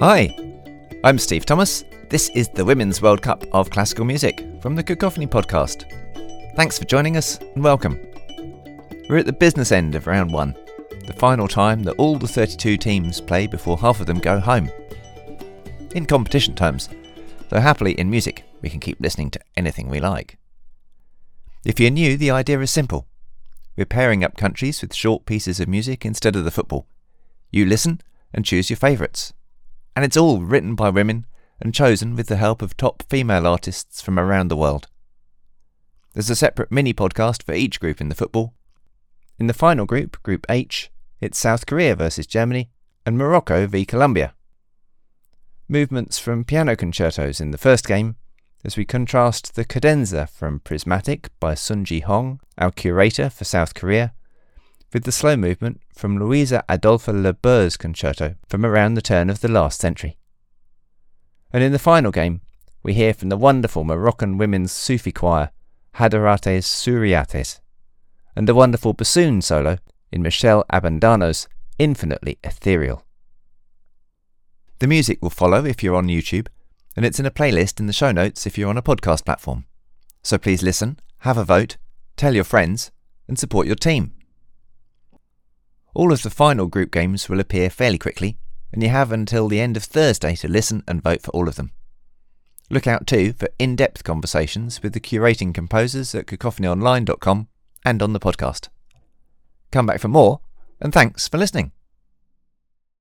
Hi, I'm Steve Thomas. This is the Women's World Cup of Classical Music from the Cacophony podcast. Thanks for joining us and welcome. We're at the business end of round one, the final time that all the 32 teams play before half of them go home. In competition terms, though happily in music we can keep listening to anything we like. If you're new, the idea is simple. We're pairing up countries with short pieces of music instead of the football. You listen and choose your favourites. And it's all written by women and chosen with the help of top female artists from around the world. There's a separate mini podcast for each group in the football. In the final group, Group H, it's South Korea versus Germany and Morocco v Colombia. Movements from piano concertos in the first game as we contrast the cadenza from Prismatic by Sunji Hong, our curator for South Korea, with the slow movement from Louisa Adolpha Le Beau's concerto from around the turn of the last century. And in the final game, we hear from the wonderful Moroccan women's Sufi choir, Hadarates Suriates, and the wonderful bassoon solo in Michelle Abendano's Infinitely Ethereal. The music will follow if you're on YouTube, and it's in a playlist in the show notes if you're on a podcast platform. So please listen, have a vote, tell your friends, and support your team. All of the final group games will appear fairly quickly, and you have until the end of Thursday to listen and vote for all of them. Look out too for in depth conversations with the curating composers at cacophonyonline.com and on the podcast. Come back for more, and thanks for listening.